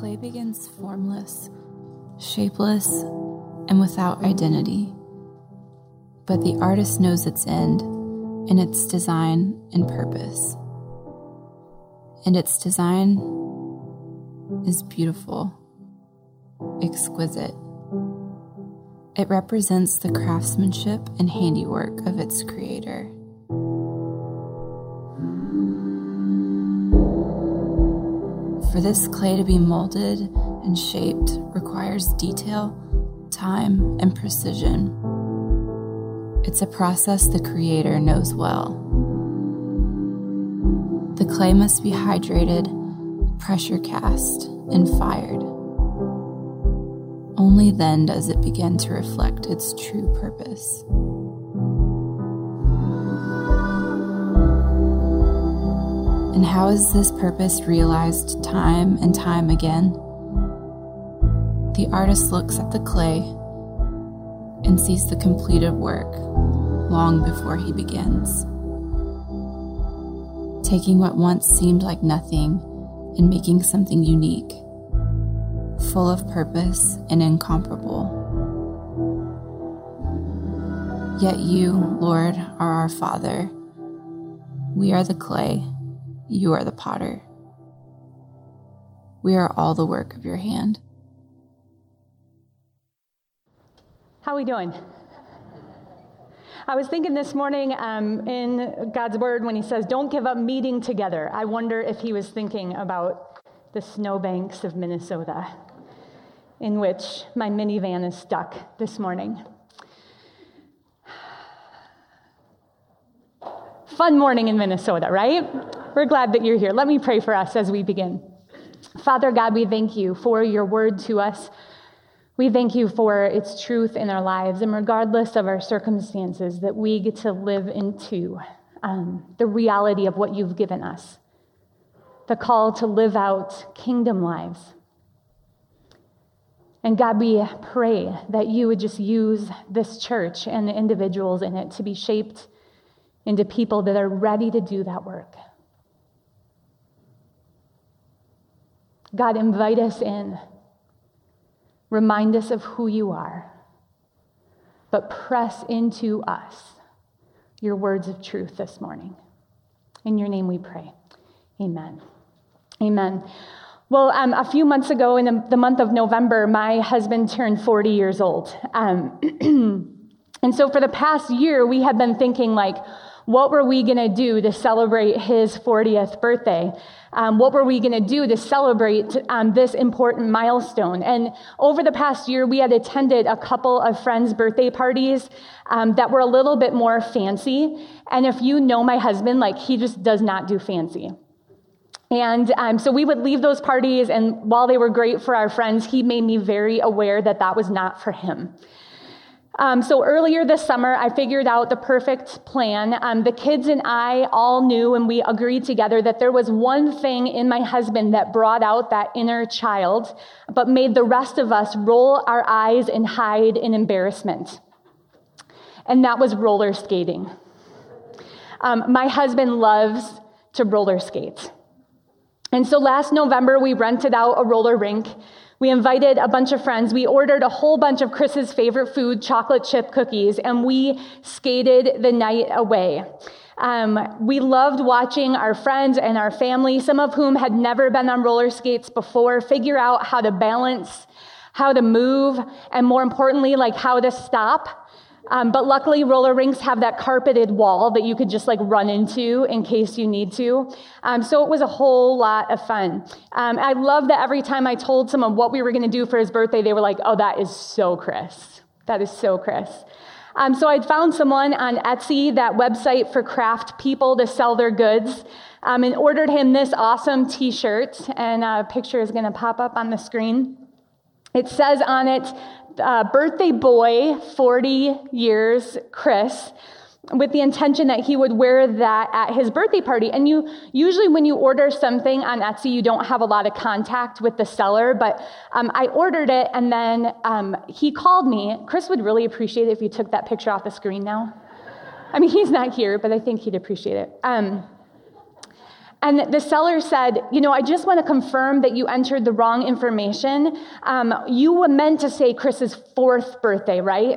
clay begins formless, shapeless, and without identity. But the artist knows its end and its design and purpose. And its design is beautiful, exquisite. It represents the craftsmanship and handiwork of its creator. For this clay to be molded and shaped requires detail, time, and precision. It's a process the Creator knows well. The clay must be hydrated, pressure cast, and fired. Only then does it begin to reflect its true purpose. And how is this purpose realized time and time again? The artist looks at the clay and sees the completed work long before he begins. Taking what once seemed like nothing and making something unique, full of purpose and incomparable. Yet you, Lord, are our Father. We are the clay you are the potter. We are all the work of your hand. How are we doing? I was thinking this morning um, in God's word when he says, Don't give up meeting together. I wonder if he was thinking about the snowbanks of Minnesota in which my minivan is stuck this morning. Fun morning in Minnesota, right? We're glad that you're here. Let me pray for us as we begin. Father God, we thank you for your word to us. We thank you for its truth in our lives, and regardless of our circumstances, that we get to live into um, the reality of what you've given us the call to live out kingdom lives. And God, we pray that you would just use this church and the individuals in it to be shaped into people that are ready to do that work. God, invite us in. Remind us of who you are. But press into us your words of truth this morning. In your name we pray. Amen. Amen. Well, um, a few months ago, in the, month of November, my husband turned 40 years old. Um, and so for the past year, we have been thinking, like, what were we going to do to celebrate his 40th birthday? Um, what were we going to do to celebrate um, this important milestone? And over the past year, we had attended a couple of friends' birthday parties um, that were a little bit more fancy. And if you know my husband, like he just does not do fancy. And um, so we would leave those parties, and while they were great for our friends, he made me very aware that that was not for him. Um, so earlier this summer, I figured out the perfect plan. Um, the kids and I all knew, and we agreed together that there was one thing in my husband that brought out that inner child, but made the rest of us roll our eyes and hide in embarrassment. And that was roller skating. Um, my husband loves to roller skate. And so last November, we rented out a roller rink. We invited a bunch of friends. We ordered a whole bunch of Chris's favorite food, chocolate chip cookies, and we skated the night away. Um, we loved watching our friends and our family, some of whom had never been on roller skates before, figure out how to balance, how to move, and more importantly, like how to stop um, but luckily, roller rinks have that carpeted wall that you could just like run into in case you need to. Um, so it was a whole lot of fun. Um, I love that every time I told someone what we were going to do for his birthday, they were like, oh, that is so Chris. That is so Chris. Um, so I'd found someone on Etsy, that website for craft people to sell their goods, um, and ordered him this awesome t shirt. And a picture is going to pop up on the screen. It says on it, uh, birthday boy, 40 years, Chris, with the intention that he would wear that at his birthday party. And you usually, when you order something on Etsy, you don't have a lot of contact with the seller. But um, I ordered it, and then um, he called me. Chris would really appreciate it if you took that picture off the screen now. I mean, he's not here, but I think he'd appreciate it. Um, And the seller said, You know, I just want to confirm that you entered the wrong information. Um, you were meant to say Chris's fourth birthday, right?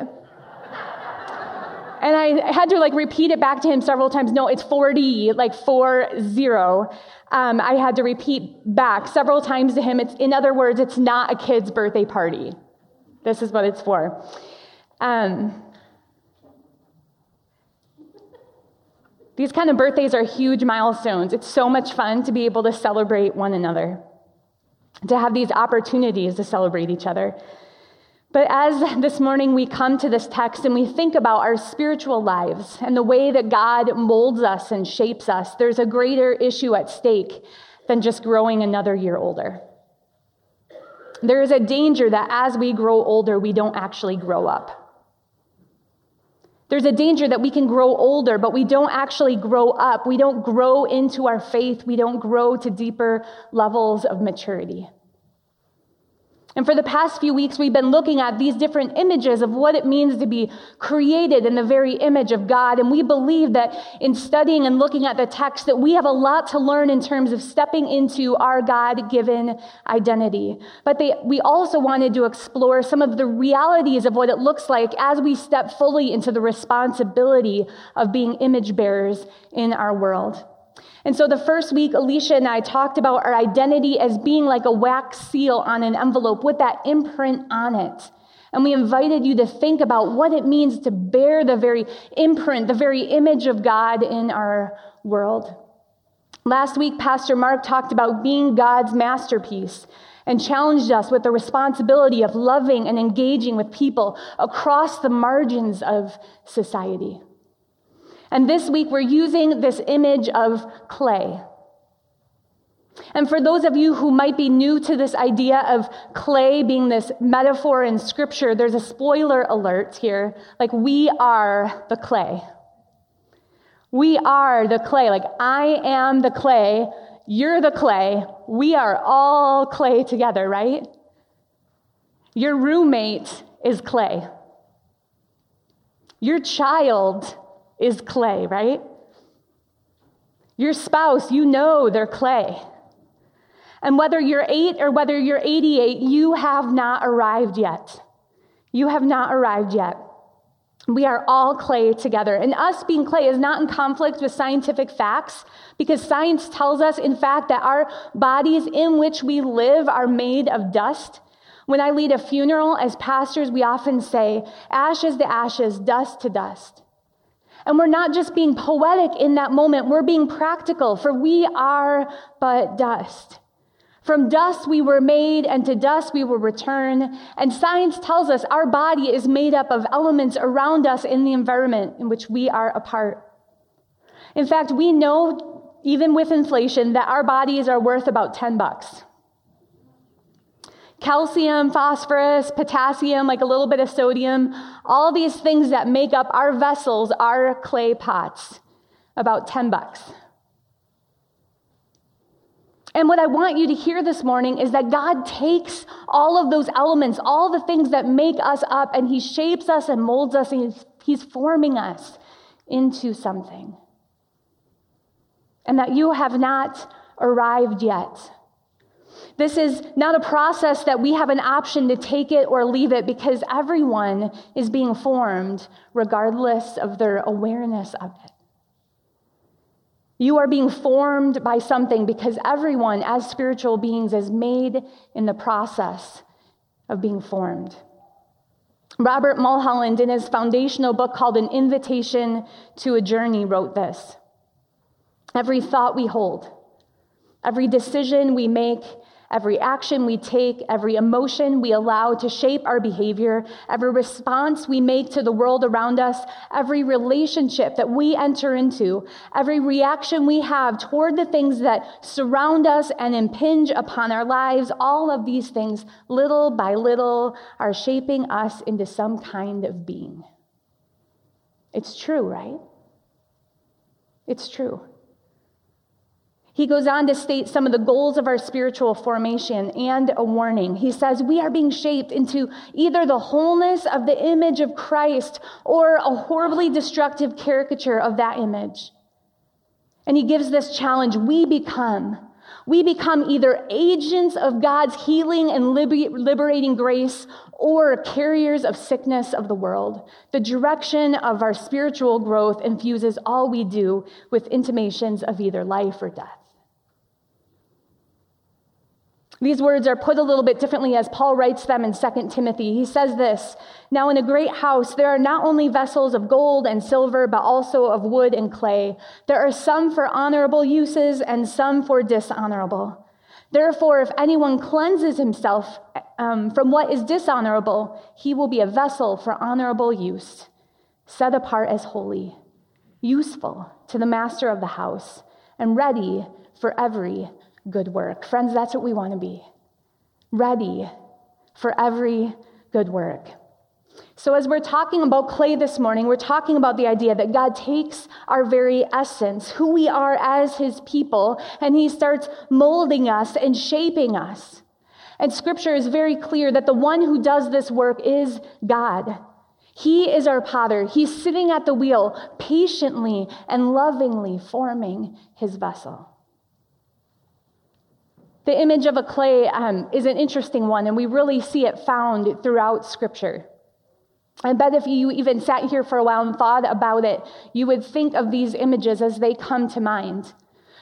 and I had to like repeat it back to him several times. No, it's 40, like four zero. Um, I had to repeat back several times to him. It's, in other words, it's not a kid's birthday party. This is what it's for. Um, These kind of birthdays are huge milestones. It's so much fun to be able to celebrate one another, to have these opportunities to celebrate each other. But as this morning we come to this text and we think about our spiritual lives and the way that God molds us and shapes us, there's a greater issue at stake than just growing another year older. There is a danger that as we grow older, we don't actually grow up. There's a danger that we can grow older, but we don't actually grow up. We don't grow into our faith. We don't grow to deeper levels of maturity. And for the past few weeks, we've been looking at these different images of what it means to be created in the very image of God. And we believe that in studying and looking at the text, that we have a lot to learn in terms of stepping into our God given identity. But they, we also wanted to explore some of the realities of what it looks like as we step fully into the responsibility of being image bearers in our world. And so the first week, Alicia and I talked about our identity as being like a wax seal on an envelope with that imprint on it. And we invited you to think about what it means to bear the very imprint, the very image of God in our world. Last week, Pastor Mark talked about being God's masterpiece and challenged us with the responsibility of loving and engaging with people across the margins of society. And this week we're using this image of clay. And for those of you who might be new to this idea of clay being this metaphor in scripture, there's a spoiler alert here. Like, we are the clay. We are the clay. Like, I am the clay. You're the clay. We are all clay together, right? Your roommate is clay. Your child is clay, right? Your spouse, you know they're clay. And whether you're eight or whether you're 88, you have not arrived yet. You have not arrived yet. We are all clay together. And us being clay is not in conflict with scientific facts because science tells us, in fact, that our bodies in which we live are made of dust. When I lead a funeral as pastors, we often say, ashes to ashes, dust to dust. And we're not just being poetic in that moment, we're being practical, for we are but dust. From dust we were made, and to dust we will return. And science tells us our body is made up of elements around us in the environment in which we are a part. In fact, we know, even with inflation, that our bodies are worth about 10 bucks calcium, phosphorus, potassium, like a little bit of sodium, all these things that make up our vessels, our clay pots, about 10 bucks. And what I want you to hear this morning is that God takes all of those elements, all the things that make us up, and He shapes us and molds us, and He's, he's forming us into something. And that you have not arrived yet. This is not a process that we have an option to take it or leave it because everyone is being formed regardless of their awareness of it. You are being formed by something because everyone, as spiritual beings, is made in the process of being formed. Robert Mulholland, in his foundational book called An Invitation to a Journey, wrote this Every thought we hold, every decision we make, Every action we take, every emotion we allow to shape our behavior, every response we make to the world around us, every relationship that we enter into, every reaction we have toward the things that surround us and impinge upon our lives, all of these things, little by little, are shaping us into some kind of being. It's true, right? It's true. He goes on to state some of the goals of our spiritual formation and a warning. He says, We are being shaped into either the wholeness of the image of Christ or a horribly destructive caricature of that image. And he gives this challenge we become. We become either agents of God's healing and liberating grace or carriers of sickness of the world. The direction of our spiritual growth infuses all we do with intimations of either life or death. These words are put a little bit differently as Paul writes them in 2 Timothy. He says this Now, in a great house, there are not only vessels of gold and silver, but also of wood and clay. There are some for honorable uses and some for dishonorable. Therefore, if anyone cleanses himself um, from what is dishonorable, he will be a vessel for honorable use, set apart as holy, useful to the master of the house, and ready for every good work. Friends, that's what we want to be ready for every good work. So, as we're talking about clay this morning, we're talking about the idea that God takes our very essence, who we are as His people, and He starts molding us and shaping us. And Scripture is very clear that the one who does this work is God. He is our potter. He's sitting at the wheel, patiently and lovingly forming His vessel. The image of a clay um, is an interesting one, and we really see it found throughout Scripture. I bet if you even sat here for a while and thought about it, you would think of these images as they come to mind.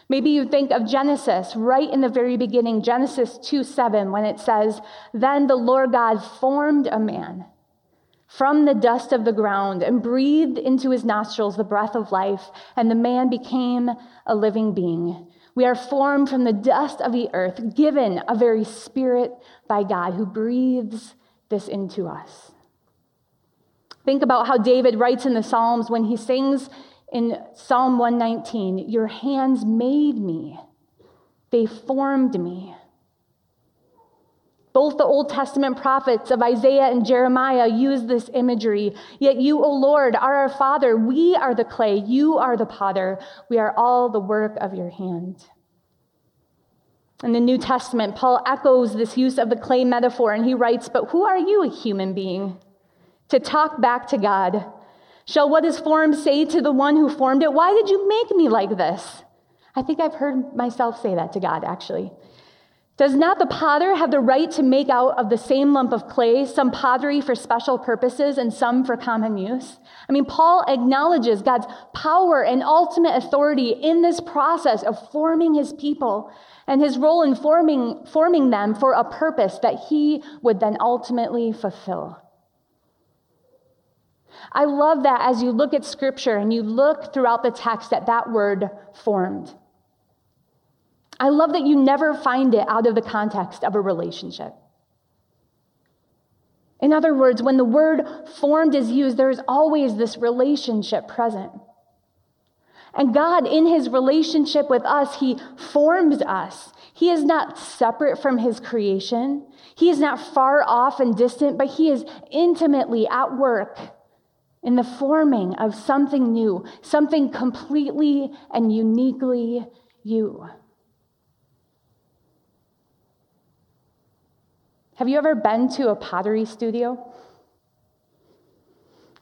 Maybe you think of Genesis right in the very beginning, Genesis 2 7, when it says, Then the Lord God formed a man from the dust of the ground and breathed into his nostrils the breath of life, and the man became a living being. We are formed from the dust of the earth, given a very spirit by God who breathes this into us. Think about how David writes in the Psalms when he sings in Psalm 119 Your hands made me, they formed me. Both the Old Testament prophets of Isaiah and Jeremiah use this imagery. Yet you, O Lord, are our Father. We are the clay. You are the potter. We are all the work of your hand. In the New Testament, Paul echoes this use of the clay metaphor and he writes, But who are you, a human being, to talk back to God? Shall what is formed say to the one who formed it, Why did you make me like this? I think I've heard myself say that to God, actually. Does not the potter have the right to make out of the same lump of clay some pottery for special purposes and some for common use? I mean, Paul acknowledges God's power and ultimate authority in this process of forming his people and his role in forming, forming them for a purpose that he would then ultimately fulfill. I love that as you look at scripture and you look throughout the text at that word formed. I love that you never find it out of the context of a relationship. In other words, when the word formed is used, there's always this relationship present. And God, in his relationship with us, he forms us. He is not separate from his creation. He is not far off and distant, but he is intimately at work in the forming of something new, something completely and uniquely you. Have you ever been to a pottery studio?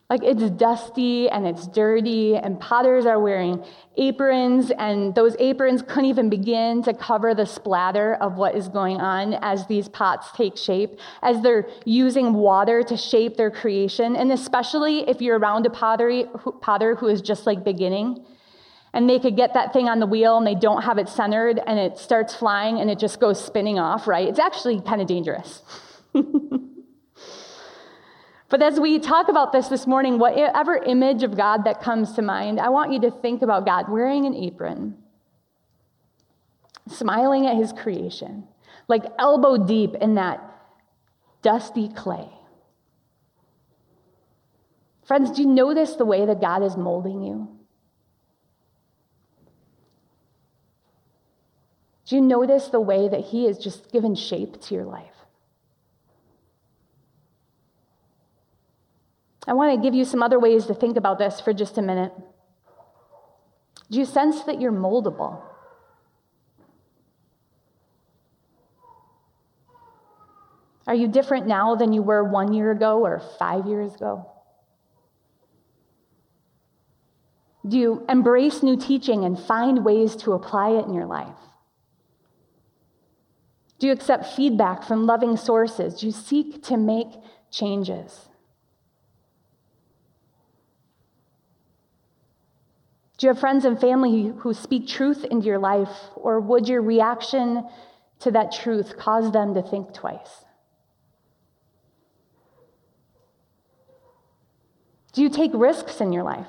Like it's dusty and it's dirty, and potters are wearing aprons, and those aprons couldn't even begin to cover the splatter of what is going on as these pots take shape, as they're using water to shape their creation. And especially if you're around a pottery, potter who is just like beginning, and they could get that thing on the wheel and they don't have it centered and it starts flying and it just goes spinning off, right? It's actually kind of dangerous. but as we talk about this this morning, whatever image of God that comes to mind, I want you to think about God wearing an apron, smiling at his creation, like elbow deep in that dusty clay. Friends, do you notice the way that God is molding you? Do you notice the way that He has just given shape to your life? I want to give you some other ways to think about this for just a minute. Do you sense that you're moldable? Are you different now than you were one year ago or five years ago? Do you embrace new teaching and find ways to apply it in your life? Do you accept feedback from loving sources? Do you seek to make changes? Do you have friends and family who speak truth into your life, or would your reaction to that truth cause them to think twice? Do you take risks in your life?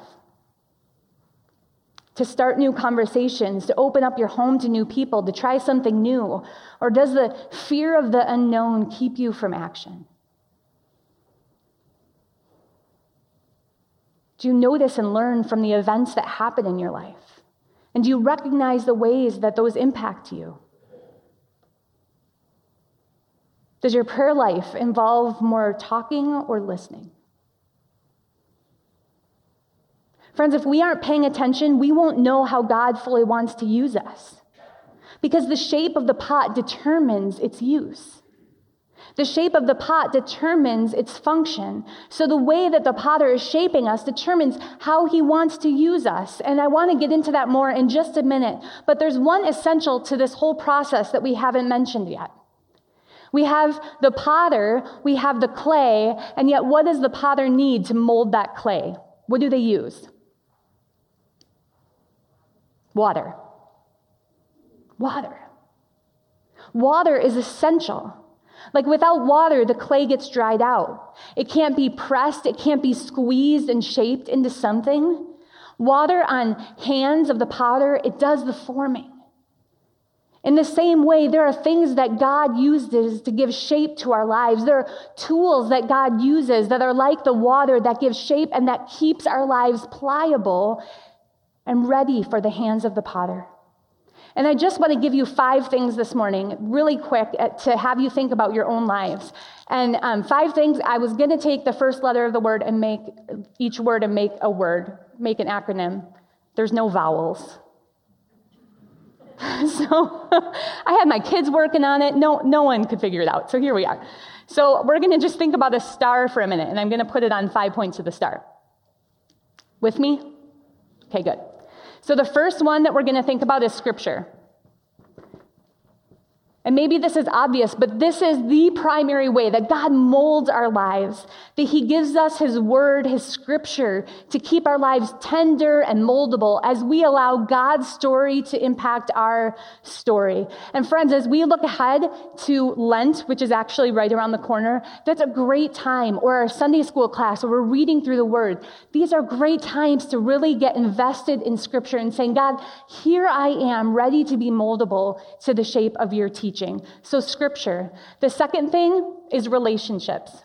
To start new conversations, to open up your home to new people, to try something new? Or does the fear of the unknown keep you from action? Do you notice and learn from the events that happen in your life? And do you recognize the ways that those impact you? Does your prayer life involve more talking or listening? Friends, if we aren't paying attention, we won't know how God fully wants to use us. Because the shape of the pot determines its use. The shape of the pot determines its function. So the way that the potter is shaping us determines how he wants to use us. And I want to get into that more in just a minute. But there's one essential to this whole process that we haven't mentioned yet. We have the potter, we have the clay, and yet what does the potter need to mold that clay? What do they use? Water. Water. Water is essential. Like without water, the clay gets dried out. It can't be pressed, it can't be squeezed and shaped into something. Water on hands of the potter, it does the forming. In the same way, there are things that God uses to give shape to our lives. There are tools that God uses that are like the water that gives shape and that keeps our lives pliable and ready for the hands of the potter. And I just want to give you five things this morning, really quick, uh, to have you think about your own lives. And um, five things, I was going to take the first letter of the word and make each word and make a word, make an acronym. There's no vowels. so I had my kids working on it. No, no one could figure it out. So here we are. So we're going to just think about a star for a minute, and I'm going to put it on five points of the star. With me? Okay, good. So, the first one that we're going to think about is scripture. And maybe this is obvious, but this is the primary way that God molds our lives, that He gives us His word, His scripture, to keep our lives tender and moldable as we allow God's story to impact our story. And friends, as we look ahead to Lent, which is actually right around the corner, that's a great time, or our Sunday school class, where we're reading through the word. These are great times to really get invested in scripture and saying, God, here I am, ready to be moldable to the shape of your teaching teaching. So, scripture. The second thing is relationships.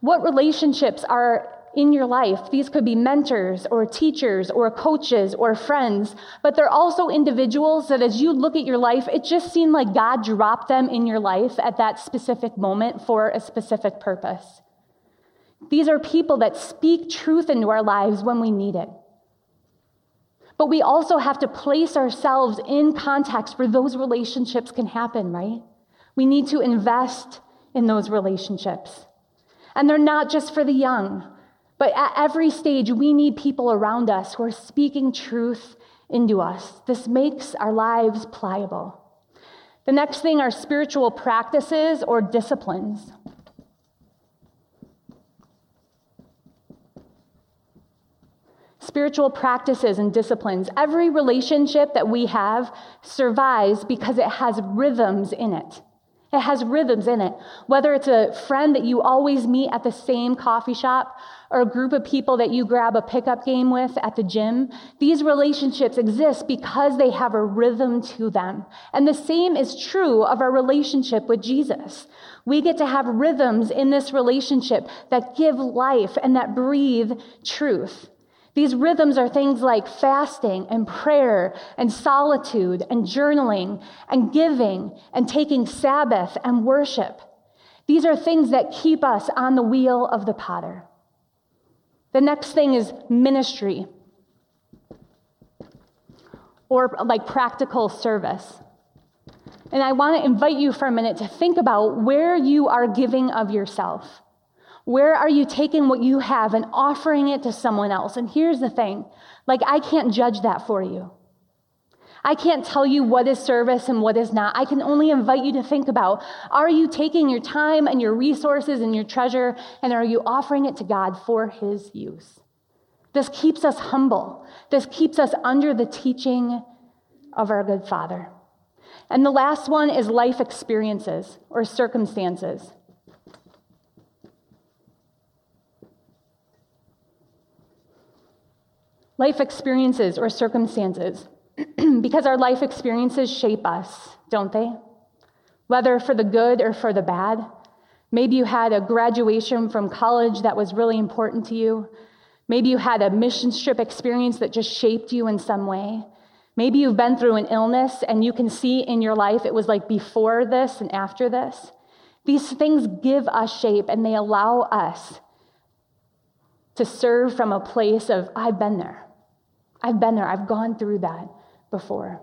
What relationships are in your life? These could be mentors or teachers or coaches or friends, but they're also individuals that as you look at your life, it just seemed like God dropped them in your life at that specific moment for a specific purpose. These are people that speak truth into our lives when we need it. But we also have to place ourselves in context where those relationships can happen, right? We need to invest in those relationships. And they're not just for the young, but at every stage, we need people around us who are speaking truth into us. This makes our lives pliable. The next thing are spiritual practices or disciplines. Spiritual practices and disciplines. Every relationship that we have survives because it has rhythms in it. It has rhythms in it. Whether it's a friend that you always meet at the same coffee shop or a group of people that you grab a pickup game with at the gym, these relationships exist because they have a rhythm to them. And the same is true of our relationship with Jesus. We get to have rhythms in this relationship that give life and that breathe truth. These rhythms are things like fasting and prayer and solitude and journaling and giving and taking Sabbath and worship. These are things that keep us on the wheel of the potter. The next thing is ministry or like practical service. And I want to invite you for a minute to think about where you are giving of yourself. Where are you taking what you have and offering it to someone else? And here's the thing like, I can't judge that for you. I can't tell you what is service and what is not. I can only invite you to think about are you taking your time and your resources and your treasure and are you offering it to God for His use? This keeps us humble. This keeps us under the teaching of our good Father. And the last one is life experiences or circumstances. Life experiences or circumstances. because our life experiences shape us, don't they? Whether for the good or for the bad. Maybe you had a graduation from college that was really important to you. Maybe you had a mission trip experience that just shaped you in some way. Maybe you've been through an illness and you can see in your life it was like before this and after this. These things give us shape and they allow us to serve from a place of, I've been there. I've been there. I've gone through that before.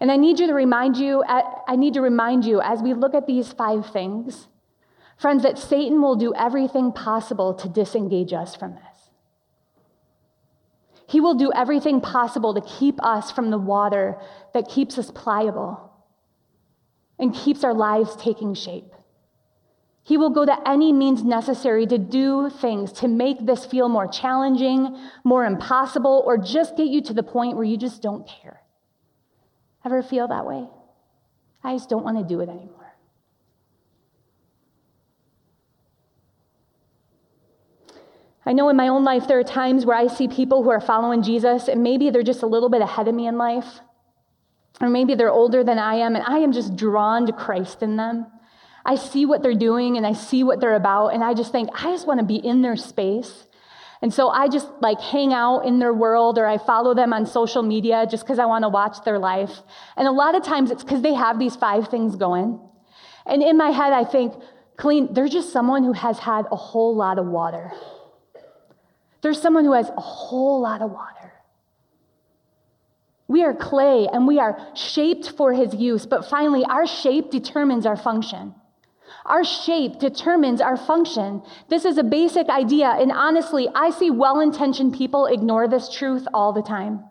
And I need you to remind you, I need to remind you as we look at these five things, friends, that Satan will do everything possible to disengage us from this. He will do everything possible to keep us from the water that keeps us pliable and keeps our lives taking shape. He will go to any means necessary to do things to make this feel more challenging, more impossible, or just get you to the point where you just don't care. Ever feel that way? I just don't want to do it anymore. I know in my own life there are times where I see people who are following Jesus, and maybe they're just a little bit ahead of me in life, or maybe they're older than I am, and I am just drawn to Christ in them. I see what they're doing and I see what they're about, and I just think, I just want to be in their space. And so I just like hang out in their world or I follow them on social media just because I want to watch their life. And a lot of times it's because they have these five things going. And in my head, I think, Colleen, they're just someone who has had a whole lot of water. There's someone who has a whole lot of water. We are clay and we are shaped for his use, but finally, our shape determines our function. Our shape determines our function. This is a basic idea, and honestly, I see well intentioned people ignore this truth all the time.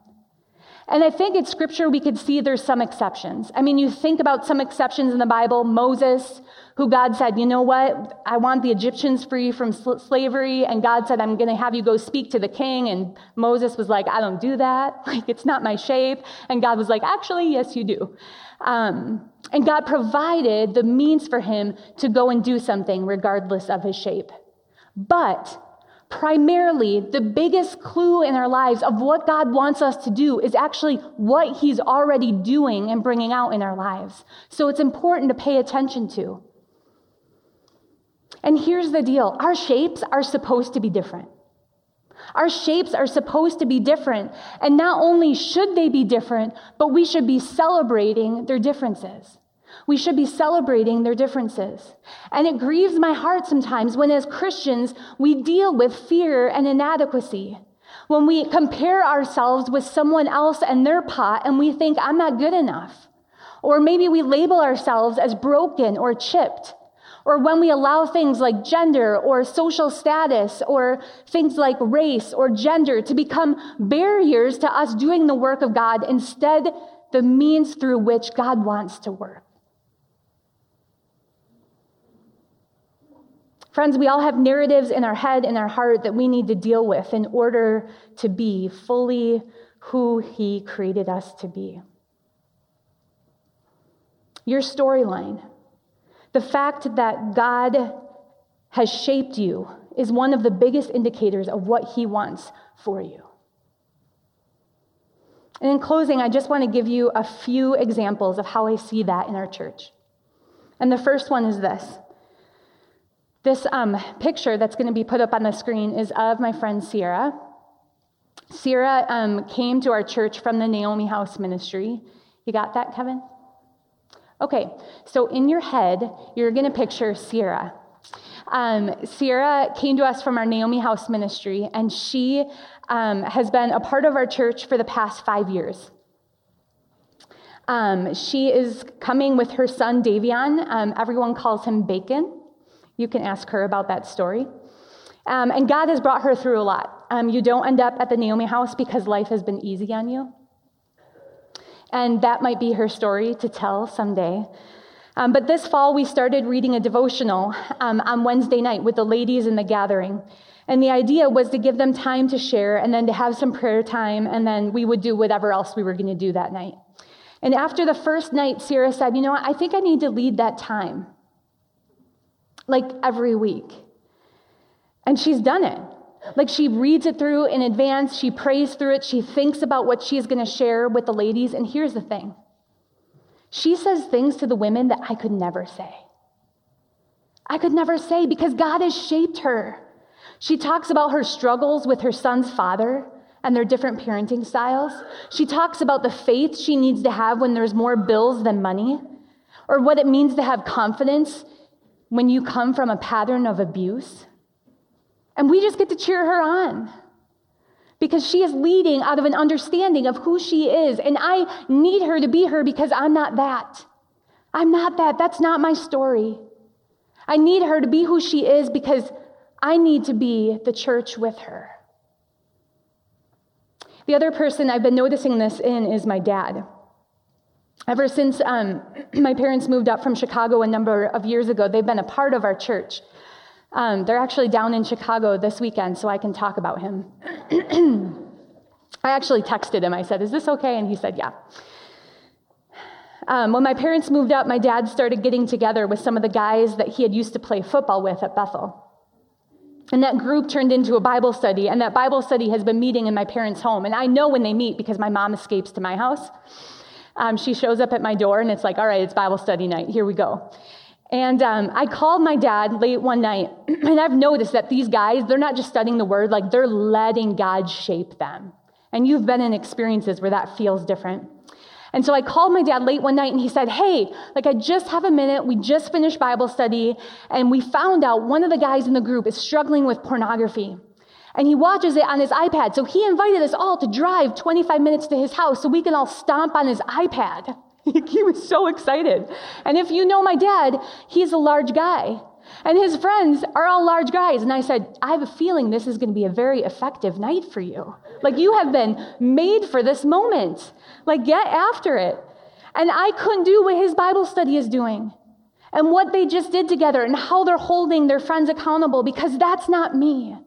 And I think in scripture we could see there's some exceptions. I mean, you think about some exceptions in the Bible Moses, who God said, you know what? I want the Egyptians free from sl- slavery. And God said, I'm going to have you go speak to the king. And Moses was like, I don't do that. Like, it's not my shape. And God was like, actually, yes, you do. Um, and God provided the means for him to go and do something regardless of his shape. But primarily, the biggest clue in our lives of what God wants us to do is actually what he's already doing and bringing out in our lives. So it's important to pay attention to. And here's the deal our shapes are supposed to be different. Our shapes are supposed to be different. And not only should they be different, but we should be celebrating their differences. We should be celebrating their differences. And it grieves my heart sometimes when, as Christians, we deal with fear and inadequacy. When we compare ourselves with someone else and their pot and we think, I'm not good enough. Or maybe we label ourselves as broken or chipped or when we allow things like gender or social status or things like race or gender to become barriers to us doing the work of God, instead, the means through which God wants to work. Friends, we all have narratives in our head and our heart that we need to deal with in order to be fully who He created us to be. Your storyline the fact that God has shaped you is one of the biggest indicators of what He wants for you. And in closing, I just want to give you a few examples of how I see that in our church. And the first one is this. This um, picture that's going to be put up on the screen is of my friend Sierra. Sierra um, came to our church from the Naomi House Ministry. You got that, Kevin? Okay, so in your head, you're going to picture Sierra. Um, Sierra came to us from our Naomi House ministry, and she um, has been a part of our church for the past five years. Um, she is coming with her son Davion. Um, everyone calls him Bacon. You can ask her about that story. Um, and God has brought her through a lot. Um, you don't end up at the Naomi house because life has been easy on you. And that might be her story to tell someday. Um, but this fall, we started reading a devotional um, on Wednesday night with the ladies in the gathering. And the idea was to give them time to share and then to have some prayer time, and then we would do whatever else we were going to do that night. And after the first night, Sarah said, You know what? I think I need to lead that time, like every week. And she's done it. Like she reads it through in advance, she prays through it, she thinks about what she's going to share with the ladies. And here's the thing she says things to the women that I could never say. I could never say because God has shaped her. She talks about her struggles with her son's father and their different parenting styles. She talks about the faith she needs to have when there's more bills than money, or what it means to have confidence when you come from a pattern of abuse. And we just get to cheer her on because she is leading out of an understanding of who she is. And I need her to be her because I'm not that. I'm not that. That's not my story. I need her to be who she is because I need to be the church with her. The other person I've been noticing this in is my dad. Ever since um, my parents moved up from Chicago a number of years ago, they've been a part of our church. Um, they're actually down in Chicago this weekend, so I can talk about him. I actually texted him. I said, Is this okay? And he said, Yeah. Um, when my parents moved up, my dad started getting together with some of the guys that he had used to play football with at Bethel. And that group turned into a Bible study, and that Bible study has been meeting in my parents' home. And I know when they meet because my mom escapes to my house. Um, she shows up at my door, and it's like, all right, it's Bible study night. Here we go. And um, I called my dad late one night, and I've noticed that these guys, they're not just studying the word, like they're letting God shape them. And you've been in experiences where that feels different. And so I called my dad late one night and he said, Hey, like I just have a minute. We just finished Bible study and we found out one of the guys in the group is struggling with pornography. And he watches it on his iPad. So he invited us all to drive 25 minutes to his house so we can all stomp on his iPad. he was so excited. And if you know my dad, he's a large guy. And his friends are all large guys. And I said, I have a feeling this is going to be a very effective night for you. Like, you have been made for this moment. Like, get after it. And I couldn't do what his Bible study is doing and what they just did together and how they're holding their friends accountable because that's not me.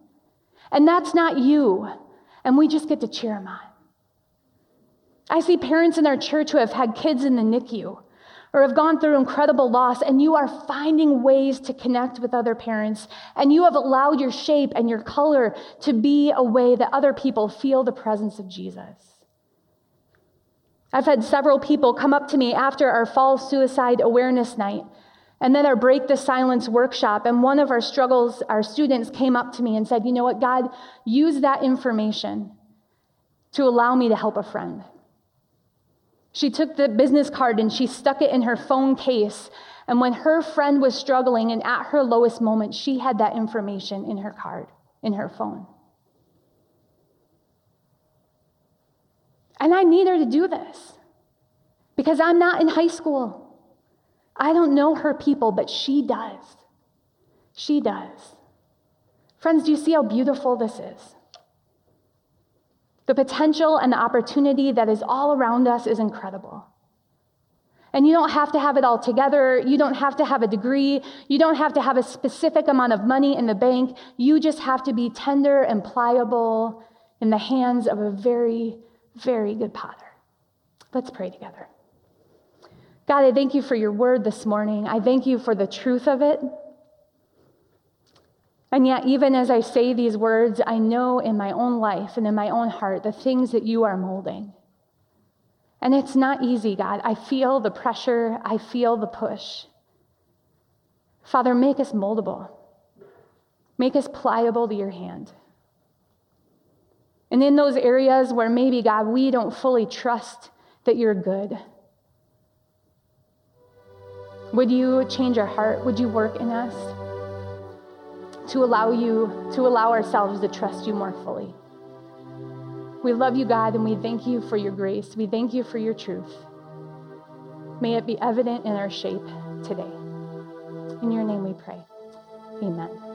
And that's not you. And we just get to cheer them on. I see parents in our church who have had kids in the NICU or have gone through incredible loss, and you are finding ways to connect with other parents, and you have allowed your shape and your color to be a way that other people feel the presence of Jesus. I've had several people come up to me after our fall suicide awareness night and then our Break the Silence workshop. And one of our struggles, our students came up to me and said, You know what, God, use that information to allow me to help a friend. She took the business card and she stuck it in her phone case. And when her friend was struggling and at her lowest moment, she had that information in her card, in her phone. And I need her to do this because I'm not in high school. I don't know her people, but she does. She does. Friends, do you see how beautiful this is? The potential and the opportunity that is all around us is incredible. And you don't have to have it all together. You don't have to have a degree. You don't have to have a specific amount of money in the bank. You just have to be tender and pliable in the hands of a very, very good potter. Let's pray together. God, I thank you for your word this morning. I thank you for the truth of it. And yet, even as I say these words, I know in my own life and in my own heart the things that you are molding. And it's not easy, God. I feel the pressure, I feel the push. Father, make us moldable, make us pliable to your hand. And in those areas where maybe, God, we don't fully trust that you're good, would you change our heart? Would you work in us? to allow you, to allow ourselves to trust you more fully. We love you, God, and we thank you for your grace. We thank you for your truth. May it be evident in our shape today. In your name we pray. Amen.